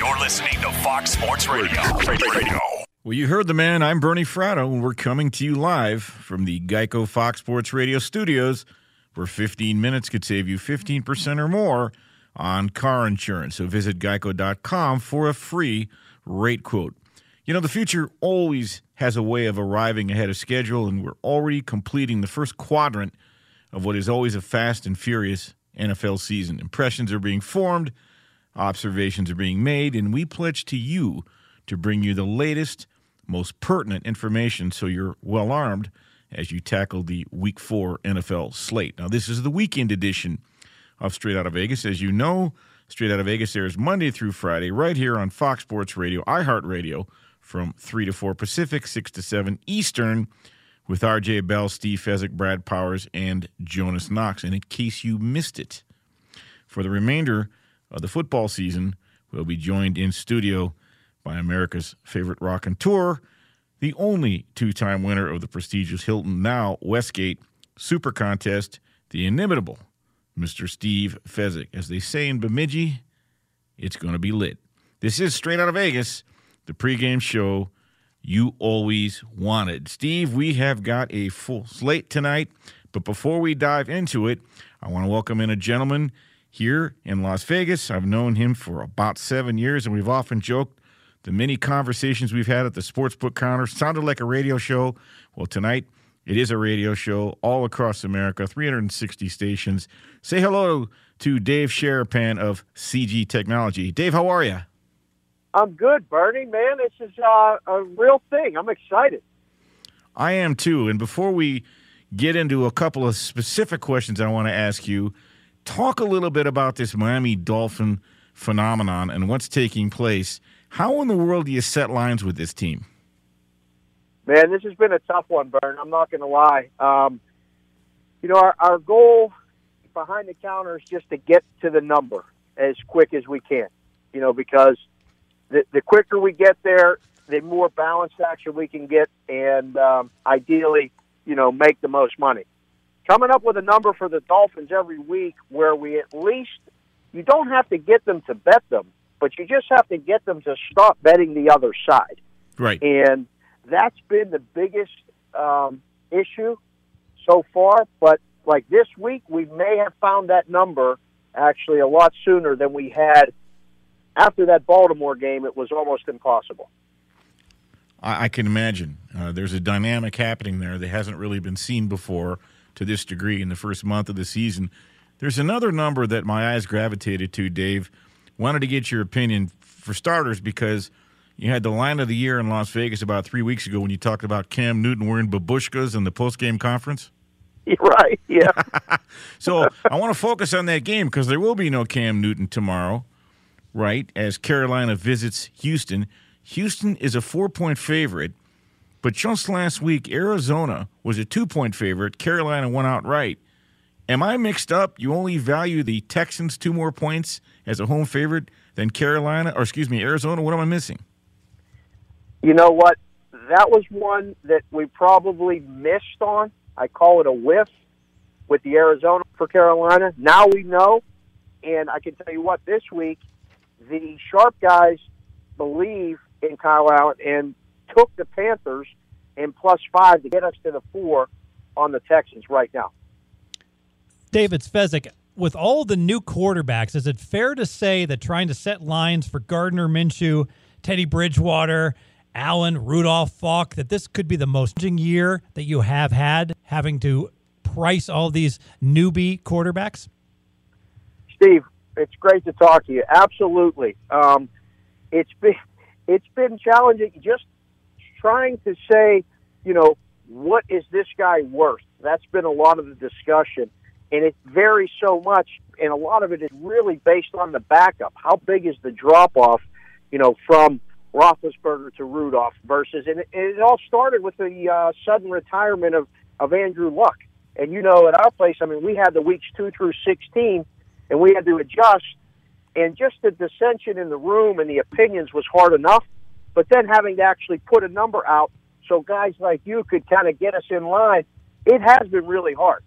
You're listening to Fox Sports Radio. Radio. Well, you heard the man. I'm Bernie Fratto, and we're coming to you live from the Geico Fox Sports Radio studios, where 15 minutes could save you 15% or more on car insurance. So visit geico.com for a free rate quote. You know, the future always has a way of arriving ahead of schedule, and we're already completing the first quadrant of what is always a fast and furious NFL season. Impressions are being formed observations are being made, and we pledge to you to bring you the latest, most pertinent information so you're well armed as you tackle the Week 4 NFL slate. Now, this is the weekend edition of Straight Out of Vegas. As you know, Straight Out of Vegas airs Monday through Friday right here on Fox Sports Radio, iHeartRadio, from 3 to 4 Pacific, 6 to 7 Eastern, with RJ Bell, Steve Fezzik, Brad Powers, and Jonas Knox. And in case you missed it, for the remainder of the football season, we'll be joined in studio by America's favorite rock and tour, the only two time winner of the prestigious Hilton Now Westgate Super Contest, the inimitable Mr. Steve Fezzik. As they say in Bemidji, it's going to be lit. This is Straight Out of Vegas, the pregame show you always wanted. Steve, we have got a full slate tonight, but before we dive into it, I want to welcome in a gentleman here in Las Vegas. I've known him for about seven years, and we've often joked the many conversations we've had at the sportsbook counter sounded like a radio show. Well, tonight it is a radio show all across America, 360 stations. Say hello to Dave Sharapan of CG Technology. Dave, how are you? I'm good, Bernie. Man, this is uh, a real thing. I'm excited. I am too. And before we get into a couple of specific questions I want to ask you, talk a little bit about this Miami Dolphin phenomenon and what's taking place. How in the world do you set lines with this team? Man, this has been a tough one, Bern. I'm not going to lie. Um, you know, our, our goal behind the counter is just to get to the number as quick as we can. You know, because the, the quicker we get there, the more balanced action we can get, and um, ideally, you know, make the most money coming up with a number for the Dolphins every week where we at least you don't have to get them to bet them, but you just have to get them to stop betting the other side. Right. And that's been the biggest um, issue so far. But like this week, we may have found that number actually a lot sooner than we had after that Baltimore game. It was almost impossible. I, I can imagine. Uh, there's a dynamic happening there that hasn't really been seen before to this degree in the first month of the season. There's another number that my eyes gravitated to, Dave. Wanted to get your opinion for starters because you had the line of the year in Las Vegas about three weeks ago when you talked about Cam Newton wearing babushkas in the post-game conference. Right, yeah. so I want to focus on that game because there will be no Cam Newton tomorrow, right? As Carolina visits Houston. Houston is a four point favorite, but just last week, Arizona was a two point favorite. Carolina went outright. Am I mixed up? You only value the Texans two more points as a home favorite than Carolina, or excuse me, Arizona? What am I missing? You know what? That was one that we probably missed on. I call it a whiff with the Arizona for Carolina. Now we know, and I can tell you what, this week, the sharp guys believe in Kyle Allen and took the Panthers and plus five to get us to the four on the Texans right now. David Fezzik, with all the new quarterbacks, is it fair to say that trying to set lines for Gardner Minshew, Teddy Bridgewater, Allen, Rudolph, Falk, that this could be the most year that you have had having to price all these newbie quarterbacks? Steve, it's great to talk to you. Absolutely. Um, it's been it's been challenging just trying to say, you know, what is this guy worth? That's been a lot of the discussion. And it varies so much, and a lot of it is really based on the backup. How big is the drop off, you know, from Roethlisberger to Rudolph versus, and it, it all started with the uh, sudden retirement of, of Andrew Luck. And you know, at our place, I mean, we had the weeks two through 16, and we had to adjust. And just the dissension in the room and the opinions was hard enough. But then having to actually put a number out so guys like you could kind of get us in line, it has been really hard.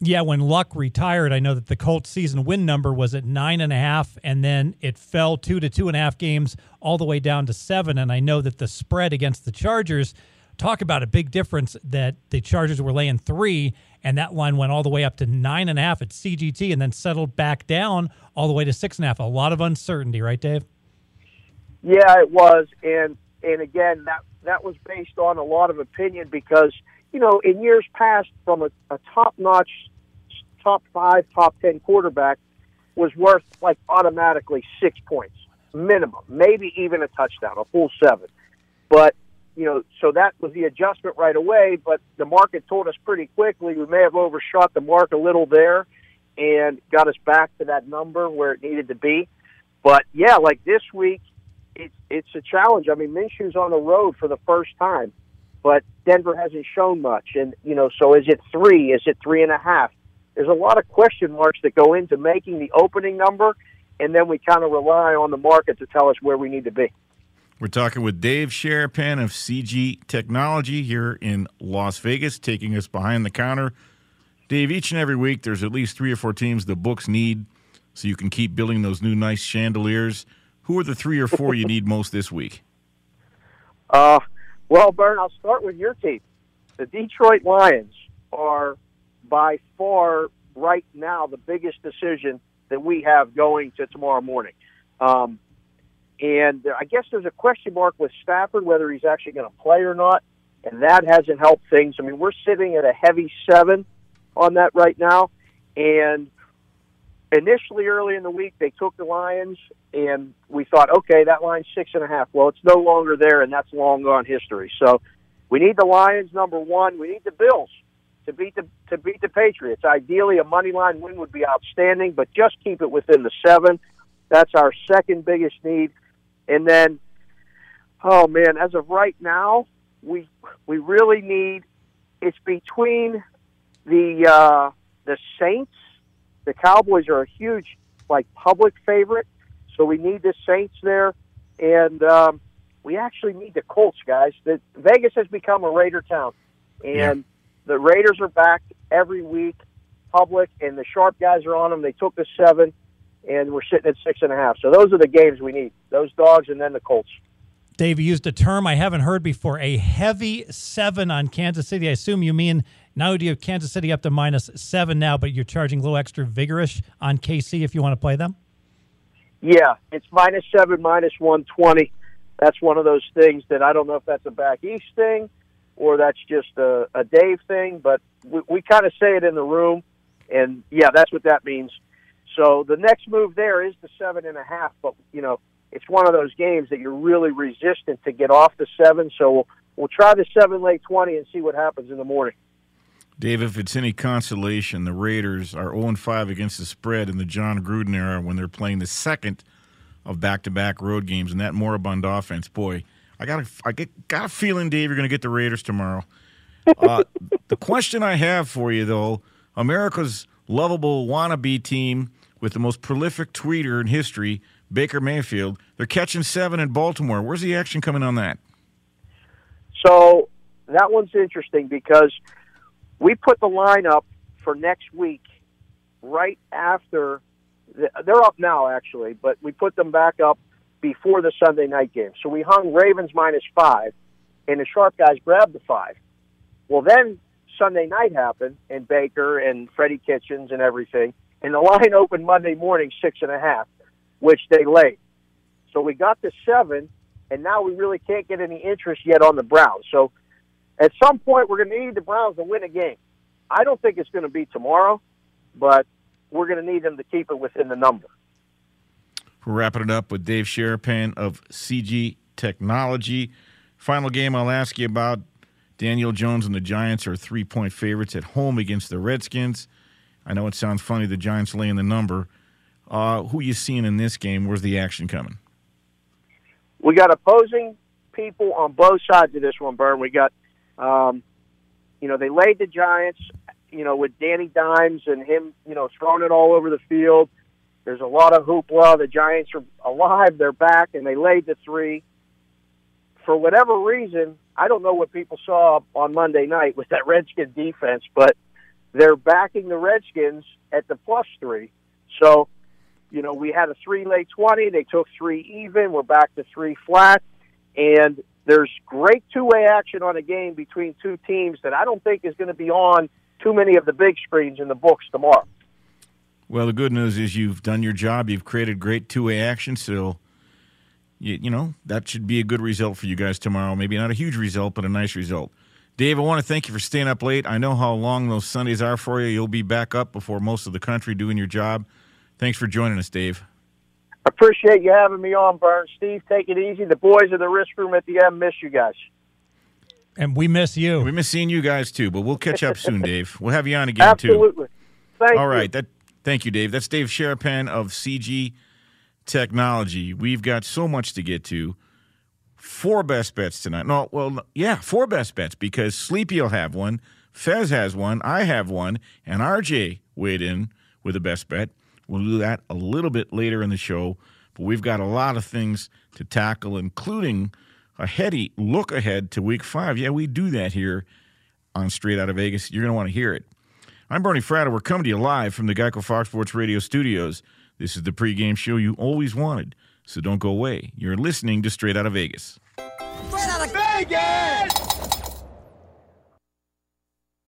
Yeah, when Luck retired, I know that the Colts season win number was at nine and a half, and then it fell two to two and a half games all the way down to seven. And I know that the spread against the Chargers, talk about a big difference that the Chargers were laying three, and that line went all the way up to nine and a half at CGT, and then settled back down all the way to six and a half. A lot of uncertainty, right, Dave? Yeah, it was, and and again that that was based on a lot of opinion because you know, in years past, from a, a top notch, top five, top 10 quarterback was worth like automatically six points minimum, maybe even a touchdown, a full seven. But, you know, so that was the adjustment right away. But the market told us pretty quickly we may have overshot the mark a little there and got us back to that number where it needed to be. But yeah, like this week, it's it's a challenge. I mean, Minshew's on the road for the first time but Denver hasn't shown much. And, you know, so is it three? Is it three and a half? There's a lot of question marks that go into making the opening number, and then we kind of rely on the market to tell us where we need to be. We're talking with Dave Sharapan of CG Technology here in Las Vegas, taking us behind the counter. Dave, each and every week there's at least three or four teams the books need so you can keep building those new nice chandeliers. Who are the three or four you need most this week? Uh, well, Bern, I'll start with your team. The Detroit Lions are by far right now the biggest decision that we have going to tomorrow morning. Um, and I guess there's a question mark with Stafford whether he's actually going to play or not, and that hasn't helped things. I mean, we're sitting at a heavy seven on that right now, and initially early in the week they took the Lions, and we thought, okay, that line's six and a half. Well, it's no longer there, and that's long gone history. So we need the Lions number one. We need the Bills to beat the to beat the Patriots. Ideally, a money line win would be outstanding, but just keep it within the seven. That's our second biggest need, and then, oh man, as of right now, we we really need. It's between the uh, the Saints the Cowboys are a huge, like, public favorite, so we need the Saints there, and um, we actually need the Colts, guys. The, Vegas has become a Raider town, and yeah. the Raiders are back every week, public, and the sharp guys are on them. They took the seven, and we're sitting at six and a half. So those are the games we need: those dogs, and then the Colts. Dave used a term I haven't heard before: a heavy seven on Kansas City. I assume you mean not only you have Kansas City up to minus seven now, but you're charging a little extra vigorish on KC if you want to play them? Yeah, it's minus seven, minus 120. That's one of those things that I don't know if that's a back east thing or that's just a, a Dave thing, but we, we kind of say it in the room, and yeah, that's what that means. So the next move there is the seven and a half, but you know it's one of those games that you're really resistant to get off the seven. So we'll, we'll try the seven late twenty and see what happens in the morning. Dave, if it's any consolation, the Raiders are 0 5 against the spread in the Jon Gruden era when they're playing the second of back to back road games and that moribund offense. Boy, I got a, I get, got a feeling, Dave, you're going to get the Raiders tomorrow. Uh, the question I have for you, though America's lovable wannabe team with the most prolific tweeter in history, Baker Mayfield, they're catching seven in Baltimore. Where's the action coming on that? So that one's interesting because we put the line up for next week right after the, they're up now actually, but we put them back up before the Sunday night game. So we hung Ravens minus five, and the sharp guys grabbed the five. Well, then Sunday night happened, and Baker and Freddie Kitchens and everything, and the line opened Monday morning six and a half, which they laid. So we got to seven, and now we really can't get any interest yet on the Browns. So at some point, we're going to need the Browns to win a game. I don't think it's going to be tomorrow, but we're going to need them to keep it within the number. We're wrapping it up with Dave Sharapan of CG Technology. Final game I'll ask you about Daniel Jones and the Giants are three point favorites at home against the Redskins. I know it sounds funny, the Giants laying the number. Uh, who you seeing in this game? Where's the action coming? We got opposing people on both sides of this one, Bern. We got, um, you know, they laid the Giants, you know, with Danny Dimes and him, you know, throwing it all over the field. There's a lot of hoopla. The Giants are alive. They're back, and they laid the three. For whatever reason, I don't know what people saw on Monday night with that Redskin defense, but they're backing the Redskins at the plus three. So, you know, we had a three late 20. They took three even. We're back to three flat. And there's great two way action on a game between two teams that I don't think is going to be on too many of the big screens in the books tomorrow. Well, the good news is you've done your job. You've created great two way action. So, you, you know, that should be a good result for you guys tomorrow. Maybe not a huge result, but a nice result. Dave, I want to thank you for staying up late. I know how long those Sundays are for you. You'll be back up before most of the country doing your job. Thanks for joining us, Dave. Appreciate you having me on, Burns. Steve, take it easy. The boys in the risk room at the end miss you guys. And we miss you. We miss seeing you guys too, but we'll catch up soon, Dave. We'll have you on again Absolutely. too. Thank All you. That thank you, Dave. That's Dave Sharapan of CG Technology. We've got so much to get to. Four best bets tonight. No, well, yeah, four best bets because Sleepy will have one, Fez has one, I have one, and RJ weighed in with a best bet. We'll do that a little bit later in the show, but we've got a lot of things to tackle, including a heady look ahead to week five. Yeah, we do that here on Straight Out of Vegas. You're going to want to hear it. I'm Bernie Fratto. We're coming to you live from the Geico Fox Sports Radio studios. This is the pregame show you always wanted, so don't go away. You're listening to Straight Out of Vegas. Straight out of Vegas!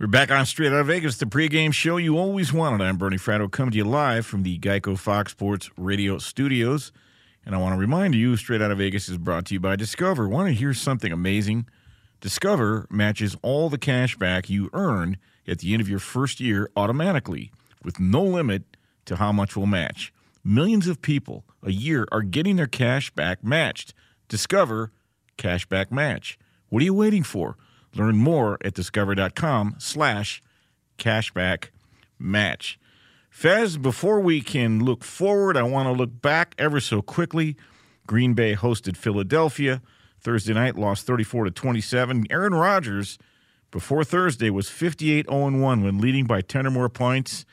We're back on Straight Out of Vegas, the pregame show you always wanted. I'm Bernie Fratto, coming to you live from the Geico Fox Sports Radio studios. And I want to remind you, Straight Out of Vegas is brought to you by Discover. Want to hear something amazing? Discover matches all the cash back you earn at the end of your first year automatically, with no limit to how much will match. Millions of people a year are getting their cash back matched. Discover Cashback Match. What are you waiting for? Learn more at discover.com slash cashback match. Fez, before we can look forward, I want to look back ever so quickly. Green Bay hosted Philadelphia. Thursday night lost 34 to 27. Aaron Rodgers, before Thursday, was 58 0 1 when leading by 10 or more points.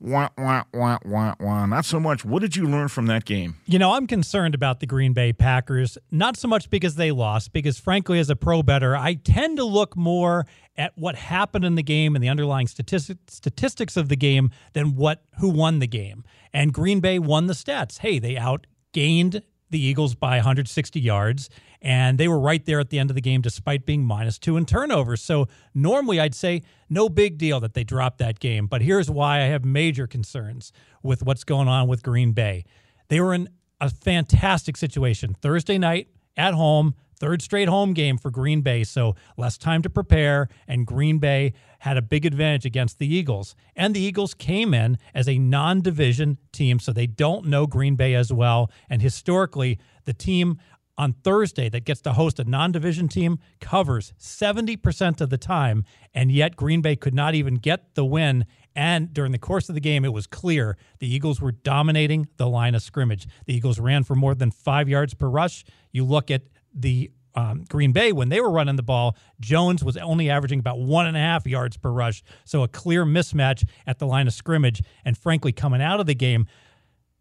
Wah, wah, wah, wah, wah. Not so much. What did you learn from that game? You know, I'm concerned about the Green Bay Packers, not so much because they lost, because frankly, as a pro bettor, I tend to look more at what happened in the game and the underlying statistic, statistics of the game than what who won the game. And Green Bay won the stats. Hey, they outgained the Eagles by 160 yards, and they were right there at the end of the game despite being minus two in turnovers. So normally I'd say no big deal that they dropped that game. But here's why I have major concerns with what's going on with Green Bay. They were in a fantastic situation Thursday night at home. Third straight home game for Green Bay, so less time to prepare, and Green Bay had a big advantage against the Eagles. And the Eagles came in as a non division team, so they don't know Green Bay as well. And historically, the team on Thursday that gets to host a non division team covers 70% of the time, and yet Green Bay could not even get the win. And during the course of the game, it was clear the Eagles were dominating the line of scrimmage. The Eagles ran for more than five yards per rush. You look at the um, Green Bay, when they were running the ball, Jones was only averaging about one and a half yards per rush. So a clear mismatch at the line of scrimmage. And frankly, coming out of the game,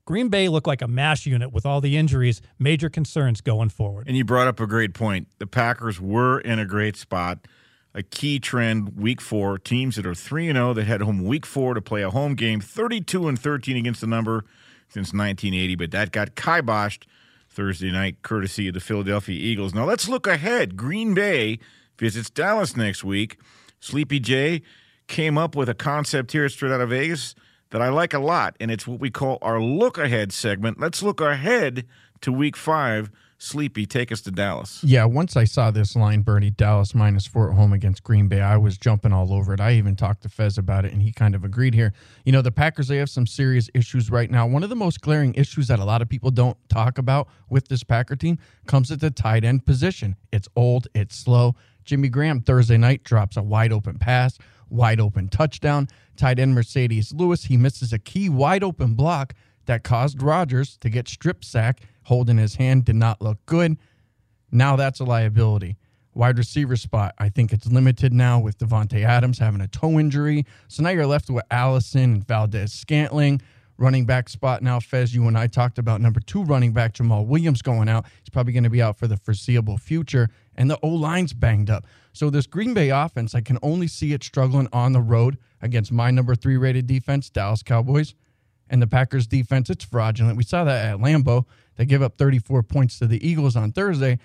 Green Bay looked like a mash unit with all the injuries, major concerns going forward. And you brought up a great point. The Packers were in a great spot. A key trend week four teams that are 3 0 that head home week four to play a home game, 32 and 13 against the number since 1980, but that got kiboshed Thursday night, courtesy of the Philadelphia Eagles. Now let's look ahead. Green Bay visits Dallas next week. Sleepy J came up with a concept here straight out of Vegas that I like a lot, and it's what we call our look ahead segment. Let's look ahead to week five Sleepy, take us to Dallas. Yeah, once I saw this line, Bernie, Dallas minus four at home against Green Bay, I was jumping all over it. I even talked to Fez about it, and he kind of agreed here. You know, the Packers, they have some serious issues right now. One of the most glaring issues that a lot of people don't talk about with this Packer team comes at the tight end position. It's old, it's slow. Jimmy Graham Thursday night drops a wide open pass, wide open touchdown. Tight end Marcedes Lewis, he misses a key wide open block that caused Rodgers to get strip sack holding his hand did not look good. Now that's a liability. Wide receiver spot, I think it's limited now with Davante Adams having a toe injury. So now you're left with Allison and Valdes Scantling. Running back spot now, Fez, you and I talked about number two running back Jamaal Williams going out. He's probably going to be out for the foreseeable future. And the O line's banged up. So this Green Bay offense, I can only see it struggling on the road against my number three rated defense, Dallas Cowboys. And the Packers defense, it's fraudulent. We saw that at Lambeau. They give up 34 points to the Eagles on Thursday.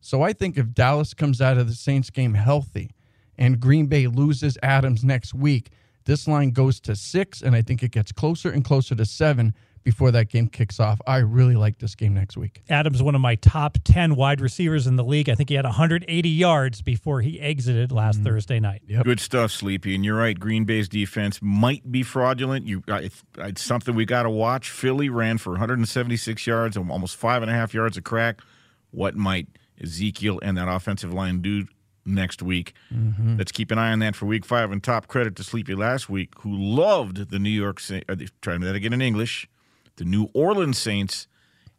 So I think if Dallas comes out of the Saints game healthy and Green Bay loses Adams next week, this line goes to six, and I think it gets closer and closer to seven before that game kicks off. I really like this game next week. Adams, one of my top 10 wide receivers in the league. I think he had 180 yards before he exited last mm. Thursday night. Yep. Good stuff, Sleepy. And you're right, Green Bay's defense might be fraudulent. You, It's something we got to watch. Philly ran for 176 yards, almost five and a half yards a crack. What might Ezekiel and that offensive line do next week. Mm-hmm. Let's keep an eye on that for week five. And top credit to Sleepy last week, who loved the New York Saints. Uh, trying that again in English. The New Orleans Saints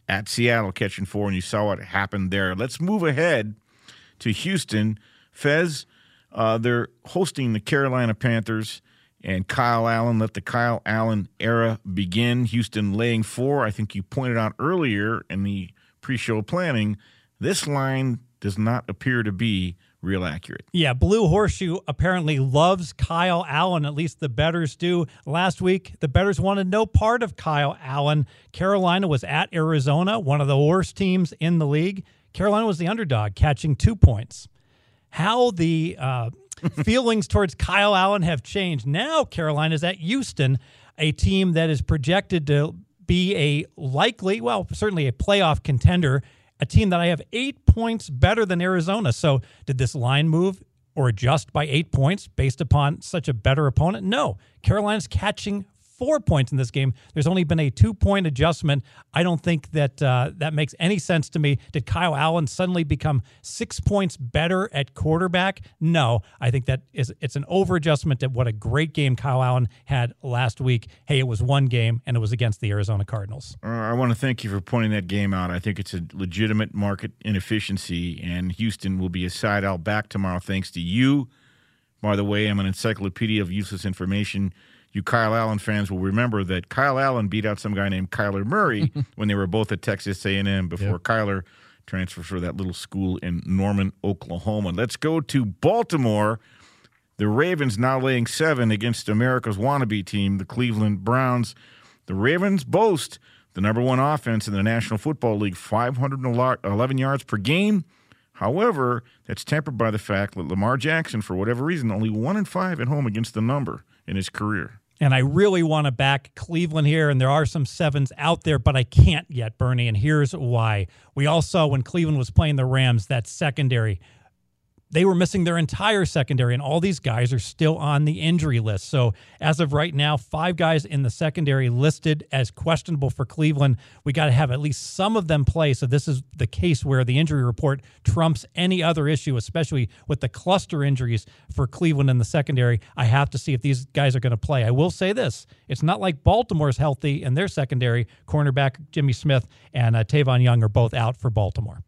at Seattle catching four, and you saw what happened there. Let's move ahead to Houston. Fez, uh, they're hosting the Carolina Panthers, and Kyle Allen. Let the Kyle Allen era begin. Houston laying four. I think you pointed out earlier in the pre show planning, this line does not appear to be real accurate. Yeah, Blue Horseshoe apparently loves Kyle Allen. At least the bettors do. Last week, the bettors wanted no part of Kyle Allen. Carolina was at Arizona, one of the worst teams in the league. Carolina was the underdog, catching two points. How the uh, feelings towards Kyle Allen have changed. Now Carolina's at Houston, a team that is projected to be a likely, well, certainly a playoff contender a team that I have eight points better than Arizona. So, did this line move or adjust by eight points based upon such a better opponent? No. Carolina's catching four points in this game. There's only been a two point adjustment. I don't think that uh, that makes any sense to me. Did Kyle Allen suddenly become six points better at quarterback? No, I think that is it's an over adjustment at what a great game Kyle Allen had last week. Hey, it was one game and it was against the Arizona Cardinals. Uh, I want to thank you for pointing that game out. I think it's a legitimate market inefficiency, and Houston will be a side out back tomorrow thanks to you. By the way, I'm an encyclopedia of useless information you Kyle Allen fans will remember that Kyle Allen beat out some guy named Kyler Murray when they were both at Texas A&M before yep. Kyler transferred for that little school in Norman, Oklahoma. Let's go to Baltimore. The Ravens now laying seven against America's wannabe team, the Cleveland Browns. The Ravens boast the number one offense in the National Football League, 511 yards per game. However, that's tempered by the fact that Lamar Jackson, for whatever reason, only one in five at home against the number in his career. And I really want to back Cleveland here, and there are some sevens out there, but I can't yet, Bernie. And here's why. We all saw when Cleveland was playing the Rams that secondary they were missing their entire secondary, and all these guys are still on the injury list. So, as of right now, five guys in the secondary listed as questionable for Cleveland. We got to have at least some of them play. So, this is the case where the injury report trumps any other issue, especially with the cluster injuries for Cleveland in the secondary. I have to see if these guys are going to play. I will say this it's not like Baltimore's healthy in their secondary. Cornerback Jimmy Smith and uh, Tavon Young are both out for Baltimore.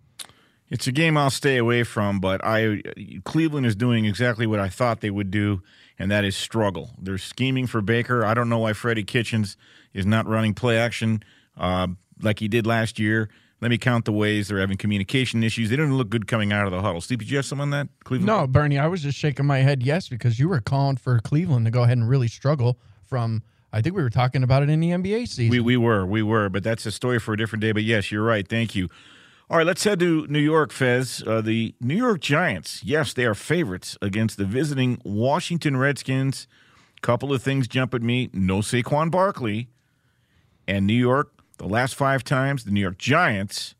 It's a game I'll stay away from, but I Cleveland is doing exactly what I thought they would do, and that is struggle. They're scheming for Baker. I don't know why Freddie Kitchens is not running play action uh, like he did last year. Let me count the ways they're having communication issues. They don't look good coming out of the huddle. Steve, did you have some on that? Cleveland? No, Bernie, I was just shaking my head yes because you were calling for Cleveland to go ahead and really struggle from I think we were talking about it in the NBA season. We, we were, we were, but that's a story for a different day. But yes, you're right. Thank you. All right, let's head to New York, Fez. Uh, the New York Giants, yes, they are favorites against the visiting Washington Redskins. Couple of things jump at me. No Saquon Barkley. And New York, the last five times, the New York Giants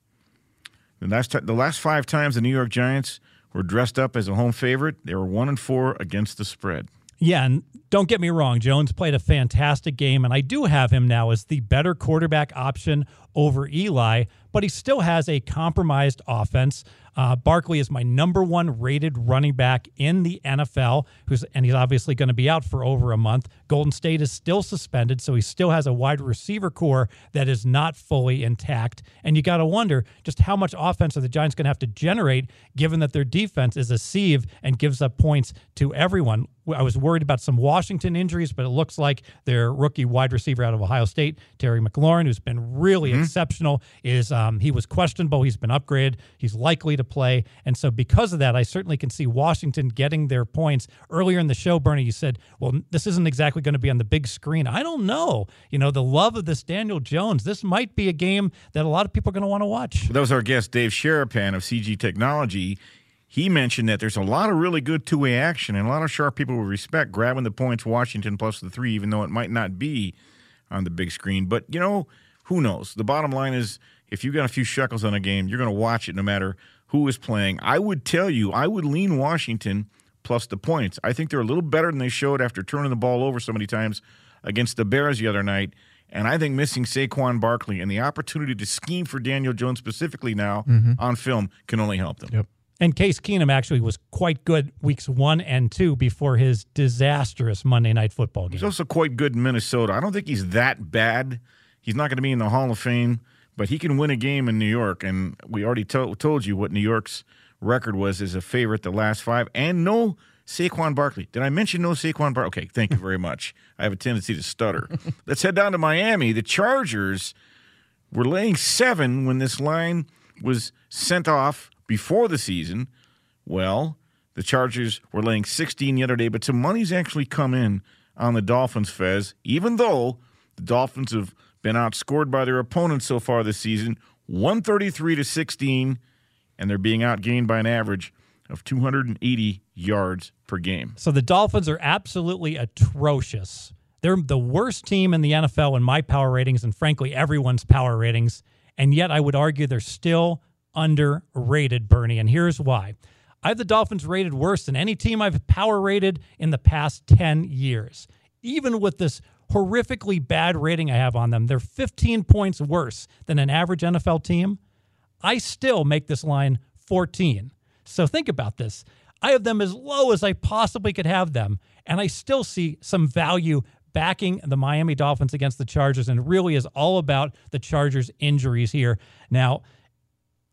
The last, t- the last five times the New York Giants were dressed up as a home favorite, they were one and four against the spread. Yeah, and don't get me wrong, Jones played a fantastic game, and I do have him now as the better quarterback option over Eli, but he still has a compromised offense. Uh, Barkley is my number one rated running back in the NFL, who's and he's obviously going to be out for over a month. Golden Tate is still suspended, so he still has a wide receiver corps that is not fully intact. And you got to wonder just how much offense are the Giants going to have to generate, given that their defense is a sieve and gives up points to everyone. I was worried about some Washington injuries, but it looks like their rookie wide receiver out of Ohio State, Terry McLaurin, who's been really mm-hmm. exceptional, is um, he was questionable. He's been upgraded. He's likely to play, and so because of that, I certainly can see Washington getting their points. Earlier in the show, Bernie, you said, "Well, this isn't exactly going to be on the big screen." I don't know. You know, the love of this Daniel Jones. This might be a game that a lot of people are going to want to watch. That was our guest, Dave Sharapan of CG Technology he mentioned that there's a lot of really good two way action and a lot of sharp people will respect grabbing the points Washington plus the three, even though it might not be on the big screen. But, you know, who knows? The bottom line is if you've got a few shekels on a game, you're going to watch it no matter who is playing. I would tell you, I would lean Washington plus the points. I think they're a little better than they showed after turning the ball over so many times against the Bears the other night. And I think missing Saquon Barkley and the opportunity to scheme for Daniel Jones specifically now mm-hmm. on film can only help them. Yep. And Case Keenum actually was quite good weeks one and two before his disastrous Monday Night Football game. He's also quite good in Minnesota. I don't think he's that bad. He's not going to be in the Hall of Fame, but he can win a game in New York. And we already to- told you what New York's record was as a favorite the last five. And no Saquon Barkley. Did I mention no Saquon Barkley? Okay, thank you very much. I have a tendency to stutter. Let's head down to Miami. The Chargers were laying seven when this line was sent off before the season, well, the Chargers were laying 16 the other day, but some money's actually come in on the Dolphins, Fez, even though the Dolphins have been outscored by their opponents so far this season, 133 to 16, and they're being outgained by an average of 280 yards per game. So the Dolphins are absolutely atrocious. They're the worst team in the NFL in my power ratings and frankly everyone's power ratings, and yet I would argue they're still underrated, Bernie, and here's why. I have the Dolphins rated worse than any team I've power rated in the past 10 years. Even with this horrifically bad rating I have on them, they're 15 points worse than an average NFL team. I still make this line 14. So think about this. I have them as low as I possibly could have them, and I still see some value backing the Miami Dolphins against the Chargers, and really is all about the Chargers' injuries here. Now,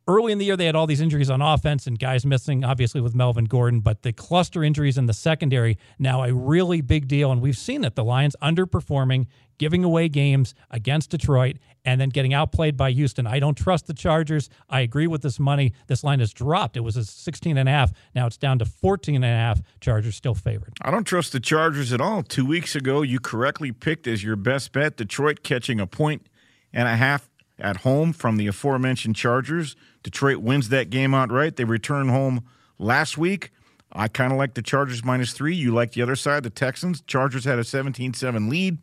early in the year, they had all these injuries on offense and guys missing, obviously, with Melvin Gordon, but the cluster injuries in the secondary now a really big deal. And we've seen it the Lions underperforming, giving away games against Detroit, and then getting outplayed by Houston. I don't trust the Chargers. I agree with this money. This line has dropped. It was a 16 and a half. Now it's down to 14 and a half. Chargers still favored. I don't trust the Chargers at all. Two weeks ago, you correctly picked as your best bet Detroit catching a point and a half at home from the aforementioned Chargers. Detroit wins that game outright. They return home last week. I kind of like the Chargers minus three. You like the other side, the Texans. Chargers had a 17 7 lead,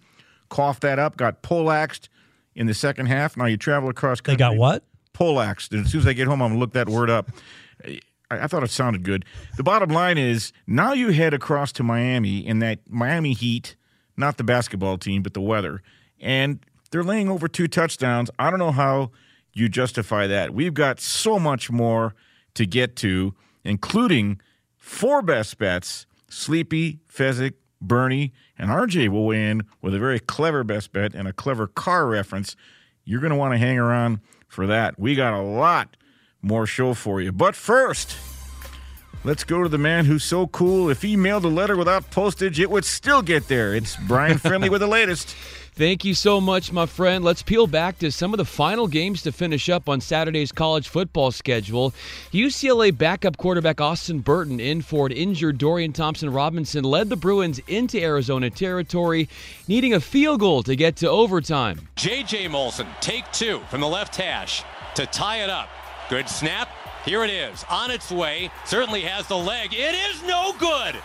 coughed that up, got poleaxed in the second half. Now you travel across country. They got what? Poleaxed. And as soon as I get home, I'm going to look that word up. I, I thought it sounded good. The bottom line is now you head across to Miami in that Miami Heat, not the basketball team, but the weather. And they're laying over two touchdowns. I don't know how you justify that. We've got so much more to get to, including four best bets. Sleepy, Fezzik, Bernie, and RJ will weigh in with a very clever best bet and a clever car reference. You're going to want to hang around for that. We got a lot more show for you. But first, let's go to the man who's so cool. If he mailed a letter without postage, it would still get there. It's Brian Friendly with the latest. Thank you so much, my friend. Let's peel back to some of the final games to finish up on Saturday's college football schedule. UCLA backup quarterback Austin Burton in for an injured Dorian Thompson Robinson led the Bruins into Arizona territory, needing a field goal to get to overtime. J.J. Molson, take two from the left hash to tie it up. Good snap. Here it is, on its way. Certainly has the leg. It is no good.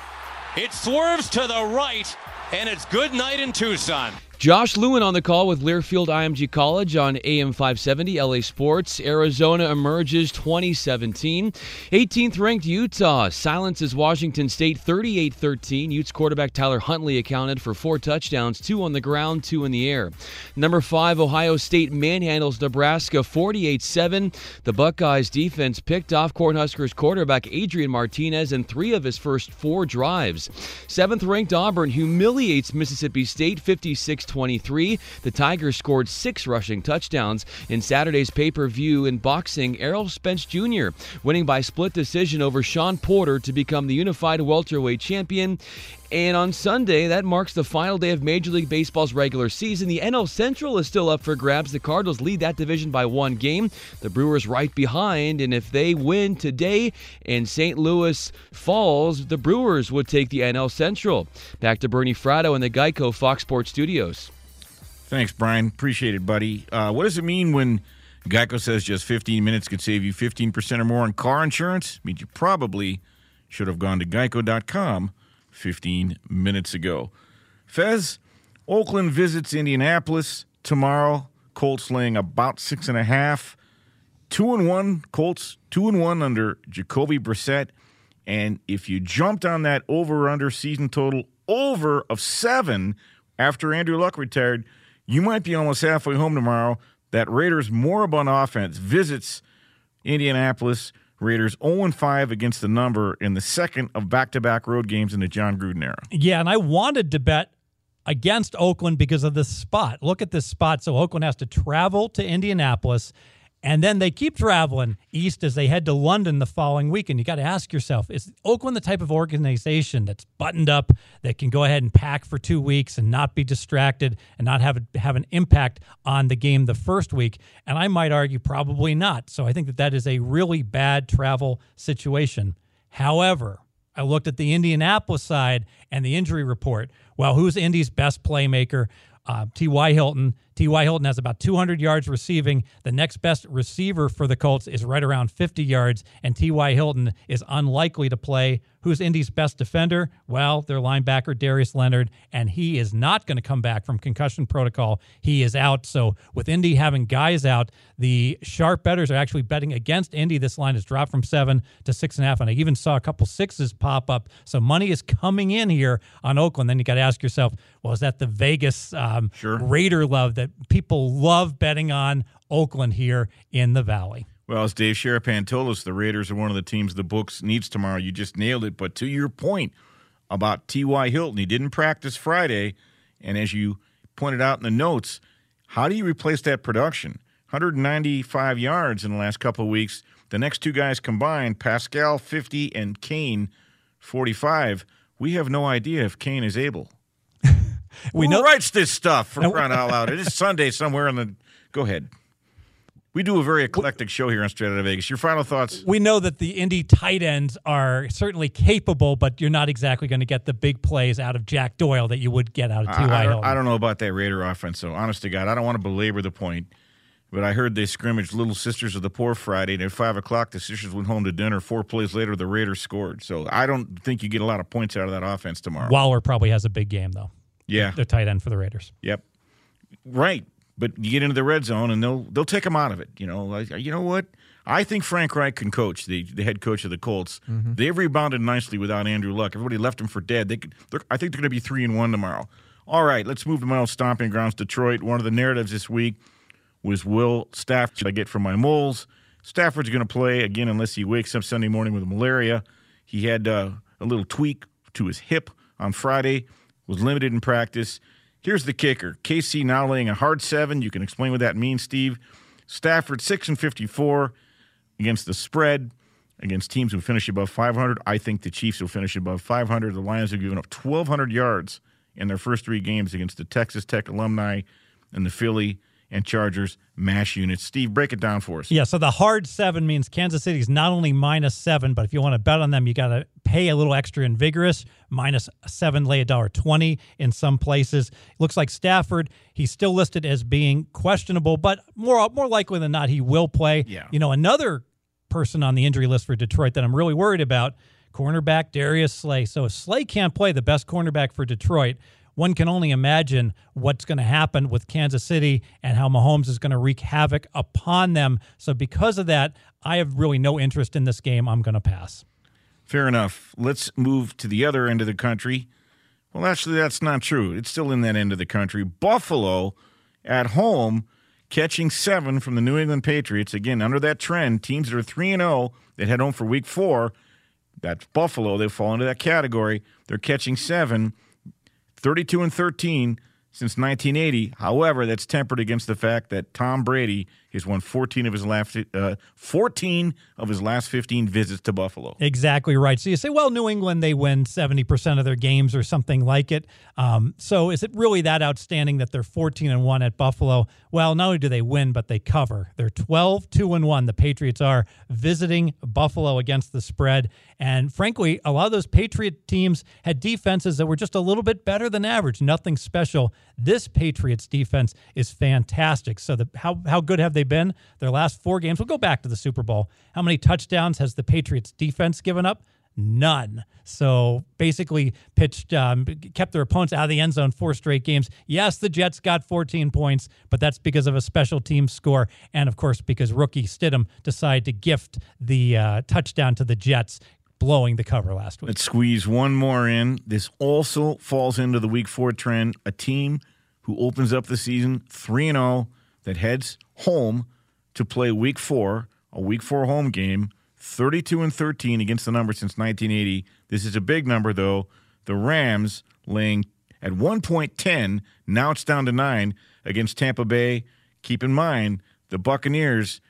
It swerves to the right, and it's good night in Tucson. Josh Lewin on the call with Learfield IMG College on AM 570 LA Sports. Arizona emerges 2017. 18th ranked Utah silences Washington State 38 13. Utes quarterback Tyler Huntley accounted for four touchdowns, two on the ground, two in the air. Number five, Ohio State manhandles Nebraska 48 7. The Buckeyes defense picked off Cornhuskers quarterback Adrian Martinez in three of his first four drives. Seventh ranked Auburn humiliates Mississippi State 56 23. The Tigers scored six rushing touchdowns. In Saturday's pay per view in boxing, Errol Spence Jr. winning by split decision over Shawn Porter to become the unified welterweight champion. And on Sunday, that marks the final day of Major League Baseball's regular season. The NL Central is still up for grabs. The Cardinals lead that division by one game. The Brewers right behind, and if they win today and St. Louis falls, the Brewers would take the NL Central. Back to Bernie Fratto in the Geico Fox Sports Studios. Thanks, Brian. Appreciate it, buddy. Uh, what does it mean when Geico says just 15 minutes could save you 15% or more on car insurance? Means you probably should have gone to geico.com 15 minutes ago. Fez, Oakland visits Indianapolis tomorrow. Colts laying about six and a half. Two and one, Colts, two and one under Jacoby Brissett. And if you jumped on that over under season total over of seven after Andrew Luck retired, you might be almost halfway home tomorrow. That Raiders moribund offense visits Indianapolis. Raiders 0 5 against the number in the second of back to back road games in the Jon Gruden era. Yeah, and I wanted to bet against Oakland because of this spot. Look at this spot. So Oakland has to travel to Indianapolis. And then they keep traveling east as they head to London the following week. And you got to ask yourself is Oakland the type of organization that's buttoned up, that can go ahead and pack for two weeks and not be distracted and not have, have an impact on the game the first week? And I might argue probably not. So I think that that is a really bad travel situation. However, I looked at the Indianapolis side and the injury report. Well, who's Indy's best playmaker? Uh, T.Y. Hilton. T.Y. Hilton has about 200 yards receiving. The next best receiver for the Colts is right around 50 yards, and T.Y. Hilton is unlikely to play. Who's Indy's best defender? Well, their linebacker, Darius Leonard, and he is not going to come back from concussion protocol. He is out. So, with Indy having guys out, the sharp bettors are actually betting against Indy. This line has dropped from seven to six and a half, and I even saw a couple sixes pop up. So, money is coming in here on Oakland. Then you got to ask yourself, well, is that the Vegas um, sure. Raider love that people love betting on Oakland here in the Valley? Well, as Dave Sharapan told us, the Raiders are one of the teams the books needs tomorrow. You just nailed it. But to your point about T.Y. Hilton, he didn't practice Friday. And as you pointed out in the notes, how do you replace that production? 195 yards in the last couple of weeks. The next two guys combined, Pascal 50 and Cain 45. We have no idea if Cain is able. We Who know writes this stuff for crying out loud? It is Sunday somewhere in the. Go ahead. We do a very eclectic show here on Straight Out of Vegas. Your final thoughts? We know that the Indy tight ends are certainly capable, but you're not exactly going to get the big plays out of Jack Doyle that you would get out of T.Y. I, I, don't, I don't know about that Raider offense, so honest to God, I don't want to belabor the point. But I heard they scrimmaged Little Sisters of the Poor Friday, and at 5 o'clock, the sisters went home to dinner. Four plays later, the Raiders scored. So I don't think you get a lot of points out of that offense tomorrow. Waller probably has a big game, though. Yeah. The tight end for the Raiders. Yep. Right. But you get into the red zone and they'll they'll take him out of it. You know, like, you know what? I think Frank Reich can coach the, the head coach of the Colts. Mm-hmm. They've rebounded nicely without Andrew Luck. Everybody left him for dead. They could, I think they're going to be three and one tomorrow. All right, let's move to my old stomping grounds, Detroit. One of the narratives this week was Will Stafford. I get from my moles. Stafford's going to play again unless he wakes up Sunday morning with malaria. He had uh, a little tweak to his hip on Friday. Was limited in practice. Here's the kicker: KC now laying a hard seven. You can explain what that means, Steve. Stafford six and fifty-four against the spread against teams who finish above 500. I think the Chiefs will finish above 500. The Lions have given up 1,200 yards in their first three games against the Texas Tech alumni and the Philly and Chargers mash units. Steve, break it down for us. Yeah, so the hard seven means Kansas City's not only minus seven, but if you want to bet on them, you got to pay a little extra in vigorish. Minus seven, lay a dollar twenty in some places. Looks like Stafford, he's still listed as being questionable, but more more likely than not, he will play. Yeah. You know, another person on the injury list for Detroit that I'm really worried about, cornerback Darius Slay. So if Slay can't play, the best cornerback for Detroit one can only imagine what's going to happen with Kansas City and how Mahomes is going to wreak havoc upon them. So, because of that, I have really no interest in this game. I'm going to pass. Fair enough. Let's move to the other end of the country. Well, actually, that's not true. It's still in that end of the country. Buffalo at home catching seven from the New England Patriots. Again, under that trend, teams that are 3 and 0 that head home for week four, that's Buffalo. They fall into that category. They're catching seven, 32 and 13 since 1980. However, that's tempered against the fact that Tom Brady has won 14 of his last uh, 14 of his last 15 visits to Buffalo. Exactly right. So you say, well, New England they win 70% of their games or something like it. Um, so is it really that outstanding that they're 14 and 1 at Buffalo? Well, not only do they win, but they cover. They're 12 2 and 1 the Patriots are visiting Buffalo against the spread. And frankly, a lot of those Patriot teams had defenses that were just a little bit better than average, nothing special. This Patriots defense is fantastic. So the how how good have they been? Their last four games. We'll go back to the Super Bowl. How many touchdowns has the Patriots defense given up? None. So basically, pitched, um, kept their opponents out of the end zone four straight games. Yes, the Jets got 14 points, but that's because of a special team score, and of course because rookie Stidham decided to gift the uh, touchdown to the Jets, blowing the cover last week. Let's squeeze one more in. This also falls into the week four trend. A team who opens up the season 3 and 0 that heads home to play week four, a week four home game, 32 and 13 against the number since 1980. This is a big number, though. The Rams laying at one point 10, now it's down to nine against Tampa Bay. Keep in mind, the Buccaneers,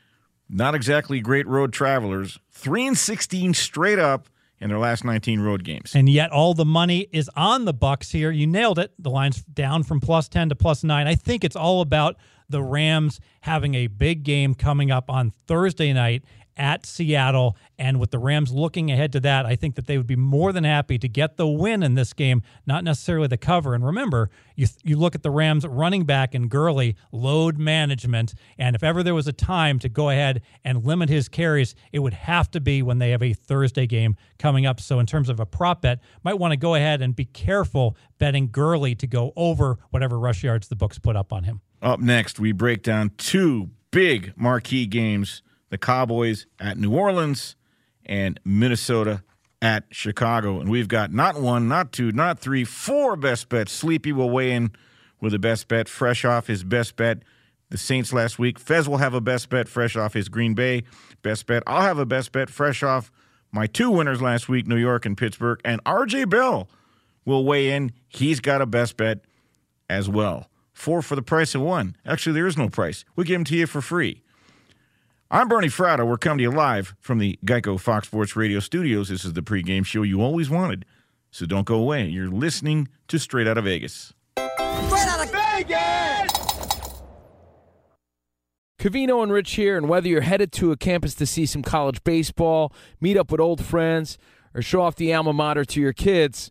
not exactly great road travelers, 3 and 16 straight up in their last 19 road games. And yet all the money is on the Bucks here. You nailed it. The line's down from plus 10 to plus 9. I think it's all about the Rams having a big game coming up on Thursday night at Seattle. And with the Rams looking ahead to that, I think that they would be more than happy to get the win in this game, not necessarily the cover. And remember, you, you look at the Rams running back and Gurley, load management. And if ever there was a time to go ahead and limit his carries, it would have to be when they have a Thursday game coming up. So, in terms of a prop bet, might want to go ahead and be careful betting Gurley to go over whatever rush yards the books put up on him. Up next, we break down two big marquee games the Cowboys at New Orleans and Minnesota at Chicago. And we've got not one, not two, not three, four best bets. Sleepy will weigh in with a best bet, fresh off his best bet. The Saints last week. Fez will have a best bet fresh off his Green Bay best bet. I'll have a best bet fresh off my two winners last week, New York and Pittsburgh. And RJ Bell will weigh in. He's got a best bet as well. Four for the price of one. Actually, there is no price. We give them to you for free. I'm Bernie Fratto. We're coming to you live from the Geico Fox Sports Radio studios. This is the pregame show you always wanted. So don't go away. You're listening to Straight Out of Vegas. Straight out of Vegas! Cavino and Rich here, and whether you're headed to a campus to see some college baseball, meet up with old friends, or show off the alma mater to your kids,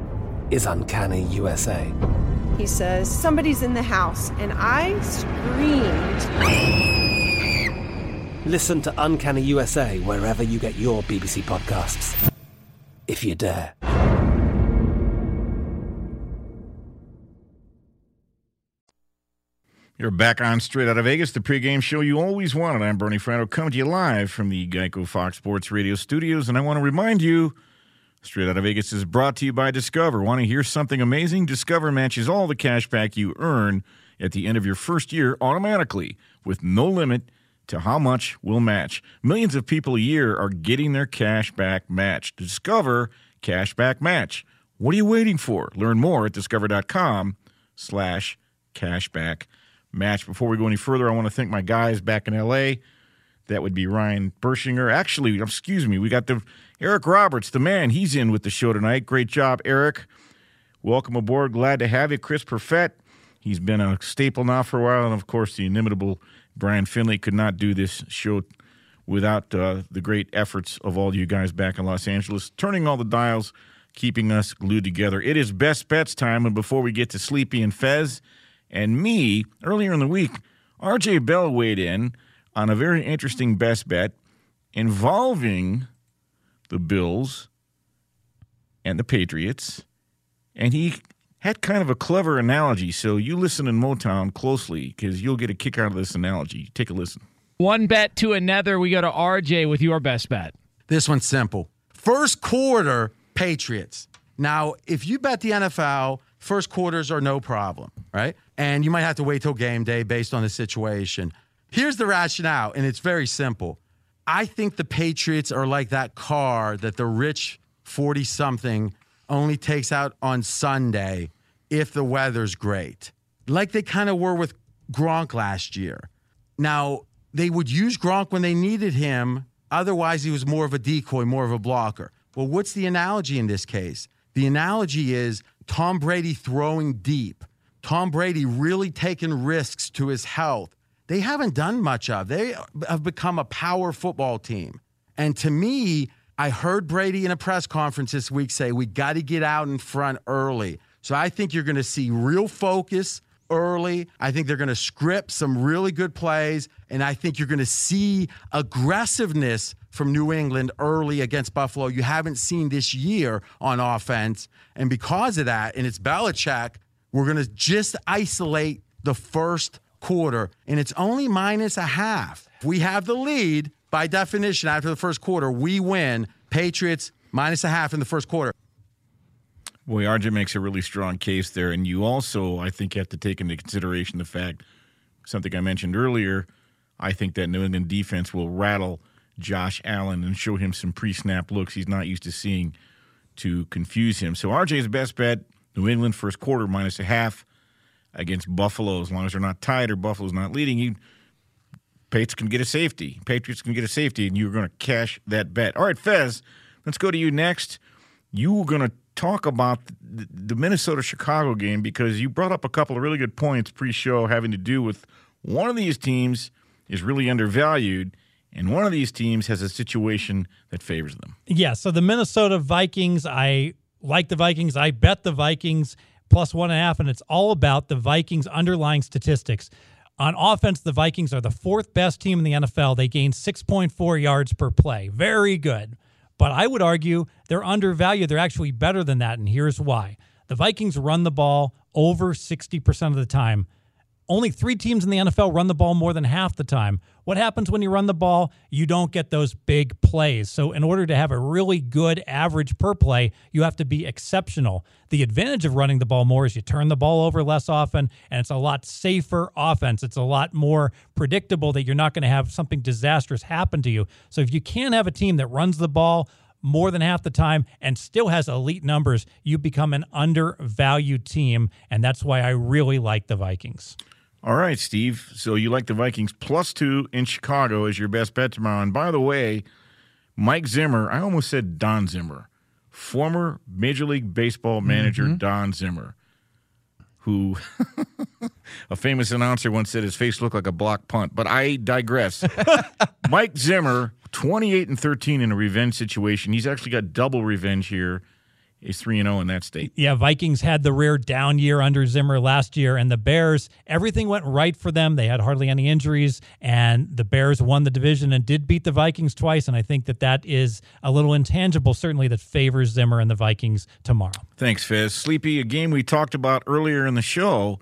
is Uncanny USA. He says, Somebody's in the house, and I screamed. Listen to Uncanny USA wherever you get your BBC podcasts, if you dare. You're back on Straight Out of Vegas, the pregame show you always wanted. I'm Bernie Fratto, coming to you live from the Geico Fox Sports Radio studios. And I want to remind you Straight Out of Vegas is brought to you by Discover. Want to hear something amazing? Discover matches all the cash back you earn at the end of your first year automatically with no limit to how much will match. Millions of people a year are getting their cash back matched. Discover Cash Back Match. What are you waiting for? Learn more at discover.com slash cashback match. Before we go any further, I want to thank my guys back in LA. That would be Ryan Bershinger. Actually, excuse me, we got the Eric Roberts, the man. He's in with the show tonight. Great job, Eric. Welcome aboard. Glad to have you. Chris Perfett. He's been a staple now for a while. And of course, the inimitable Brian Finley could not do this show without uh, the great efforts of all you guys back in Los Angeles, turning all the dials, keeping us glued together. It is best bets time. And before we get to Sleepy and Fez and me, earlier in the week, RJ Bell weighed in on a very interesting best bet involving the Bills and the Patriots. And he had kind of a clever analogy. So you listen in Motown closely because you'll get a kick out of this analogy. Take a listen. One bet to another. We go to RJ with your best bet. This one's simple. First quarter, Patriots. Now, if you bet the NFL, first quarters are no problem, right? And you might have to wait till game day based on the situation. Here's the rationale, and it's very simple. I think the Patriots are like that car that the rich 40 something only takes out on Sunday if the weather's great, like they kind of were with Gronk last year. Now, they would use Gronk when they needed him. Otherwise, he was more of a decoy, more of a blocker. Well, what's the analogy in this case? The analogy is Tom Brady throwing deep, Tom Brady really taking risks to his health. They haven't done much of. They have become a power football team. And to me, I heard Brady in a press conference this week say, we got to get out in front early. So I think you're going to see real focus early. I think they're going to script some really good plays. And I think you're going to see aggressiveness from New England early against Buffalo you haven't seen this year on offense. And because of that, and it's Belichick, we're going to just isolate the first quarter, and it's only minus a half. We have the lead by definition after the first quarter. We win. Patriots minus a half in the first quarter. Boy, RJ makes a really strong case there. And you also, I think, have to take into consideration the fact something I mentioned earlier. I think that New England defense will rattle Josh Allen and show him some pre snap looks he's not used to seeing to confuse him. So RJ's best bet New England first quarter minus a half against Buffalo. As long as they're not tied or Buffalo's not leading, you Patriots can get a safety. Patriots can get a safety, and you're going to cash that bet. All right, Fez, let's go to you next. You were going to talk about the Minnesota Chicago game because you brought up a couple of really good points pre show having to do with one of these teams is really undervalued, and one of these teams has a situation that favors them. Yeah, so the Minnesota Vikings, I like the Vikings. I bet the Vikings plus one and a half, and it's all about the Vikings' underlying statistics. On offense, the Vikings are the fourth best team in the NFL. They gain 6.4 yards per play. Very good. But I would argue they're undervalued. They're actually better than that. And here's why the Vikings run the ball over 60% of the time. Only three teams in the NFL run the ball more than half the time. What happens when you run the ball? You don't get those big plays. So, in order to have a really good average per play, you have to be exceptional. The advantage of running the ball more is you turn the ball over less often, and it's a lot safer offense. It's a lot more predictable that you're not going to have something disastrous happen to you. So, if you can have a team that runs the ball, more than half the time and still has elite numbers, you become an undervalued team. And that's why I really like the Vikings. All right, Steve. So you like the Vikings plus two in Chicago as your best bet tomorrow. And by the way, Mike Zimmer, I almost said Don Zimmer, former Major League Baseball manager Mm-hmm. Don Zimmer, who a famous announcer once said his face looked like a block punt. But I digress. Mike Zimmer, 28 and 13 in a revenge situation. He's actually got double revenge here. He's 3 and 0 in that state. Yeah, Vikings had the rare down year under Zimmer last year, and the Bears, everything went right for them. They had hardly any injuries, and the Bears won the division and did beat the Vikings twice. And I think that that is a little intangible, certainly, that favors Zimmer and the Vikings tomorrow. Thanks, Fez. Sleepy, a game we talked about earlier in the show.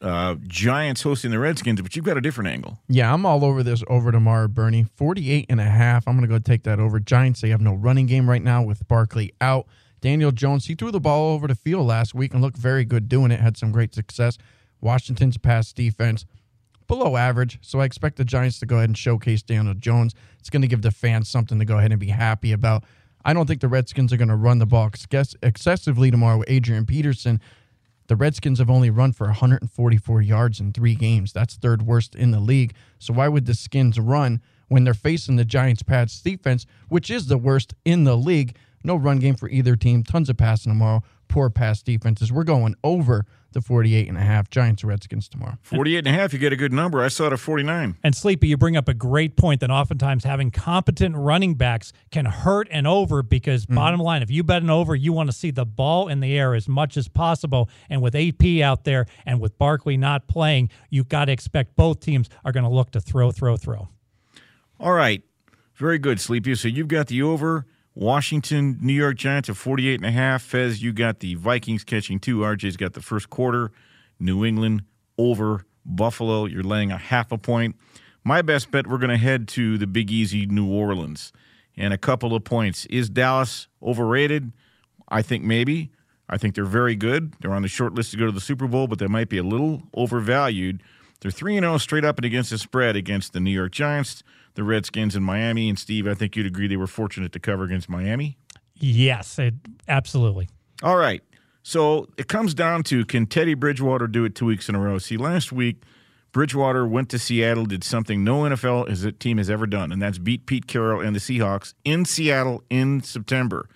Uh, Giants hosting the Redskins, but you've got a different angle. Yeah, I'm all over this over tomorrow, Bernie. 48 and a half. I'm going to go take that over. Giants, they have no running game right now with Barkley out. Daniel Jones, he threw the ball over the field last week and looked very good doing it, had some great success. Washington's pass defense below average, so I expect the Giants to go ahead and showcase Daniel Jones. It's going to give the fans something to go ahead and be happy about. I don't think the Redskins are going to run the ball ex- excessively tomorrow with Adrian Peterson. The Redskins have only run for 144 yards in three games. That's third worst in the league. So why would the Skins run when they're facing the Giants' pass defense, which is the worst in the league? No run game for either team. Tons of passing tomorrow. Poor pass defenses. We're going over the 48 and a half Giants Redskins tomorrow. 48 and a half, you get a good number. I saw it at 49. And Sleepy, you bring up a great point that oftentimes having competent running backs can hurt an over because, mm-hmm. bottom line, if you bet an over, you want to see the ball in the air as much as possible. And with AP out there and with Barkley not playing, you've got to expect both teams are going to look to throw, throw, throw. All right. Very good, Sleepy. So you've got the over. Washington, New York Giants at 48 and a half. Fez, you got the Vikings catching two. RJ's got the first quarter. New England over Buffalo. You're laying a half a point. My best bet, we're going to head to the Big Easy, New Orleans. And a couple of points. Is Dallas overrated? I think maybe. I think they're very good. They're on the short list to go to the Super Bowl, but they might be a little overvalued. They're 3 0 straight up and against the spread against the New York Giants, the Redskins, and Miami. And Steve, I think you'd agree they were fortunate to cover against Miami. Yes, it, absolutely. All right. So it comes down to can Teddy Bridgewater do it two weeks in a row? See, last week, Bridgewater went to Seattle, did something no NFL team has ever done, and that's beat Pete Carroll and the Seahawks in Seattle in September.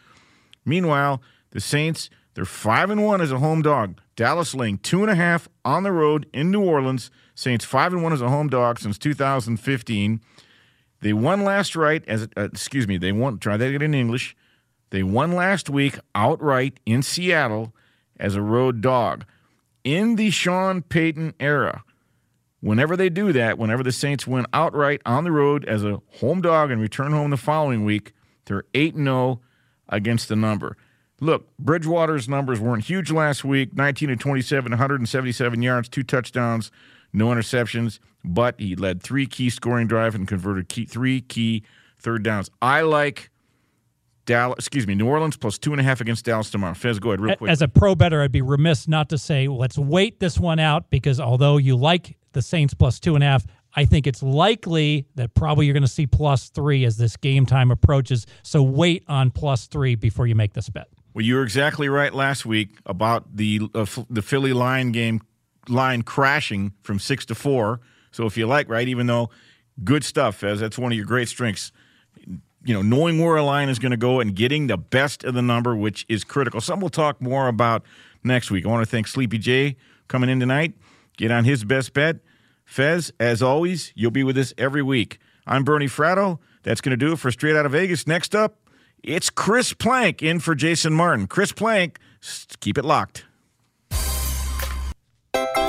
Meanwhile, the Saints, they're five and one as a home dog. Dallas laying two and a half on the road in New Orleans. Saints five and one as a home dog since 2015. They won last right as uh, excuse me. They won. Try that in English. They won last week outright in Seattle as a road dog. In the Sean Payton era, whenever they do that, whenever the Saints win outright on the road as a home dog and return home the following week, they're 8 0 against the number. Look, Bridgewater's numbers weren't huge last week 19 to 27, 177 yards, two touchdowns, no interceptions, but he led three key scoring drive and converted key, three key third downs. I like Dallas, excuse me, New Orleans plus two and a half against Dallas tomorrow. Fez, go ahead, real quick. As a pro bettor, I'd be remiss not to say let's wait this one out because although you like the Saints plus two and a half, I think it's likely that probably you're going to see plus three as this game time approaches. So wait on plus three before you make this bet. Well, you were exactly right last week about the uh, F- the Philly line game line crashing from six to four. So if you like, right, even though good stuff, as that's one of your great strengths, you know, knowing where a line is going to go and getting the best of the number, which is critical. Some we'll talk more about next week. I want to thank Sleepy J coming in tonight. Get on his best bet. Fez, as always, you'll be with us every week. I'm Bernie Fratto. That's going to do it for Straight Out of Vegas. Next up, it's Chris Plank in for Jason Martin. Chris Plank, keep it locked.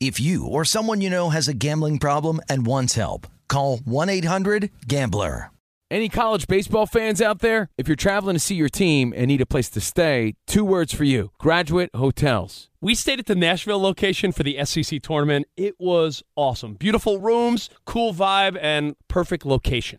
If you or someone you know has a gambling problem and wants help, call 1-800-GAMBLER. Any college baseball fans out there? If you're traveling to see your team and need a place to stay, two words for you graduate hotels. We stayed at the Nashville location for the SEC tournament. It was awesome. Beautiful rooms, cool vibe, and perfect location.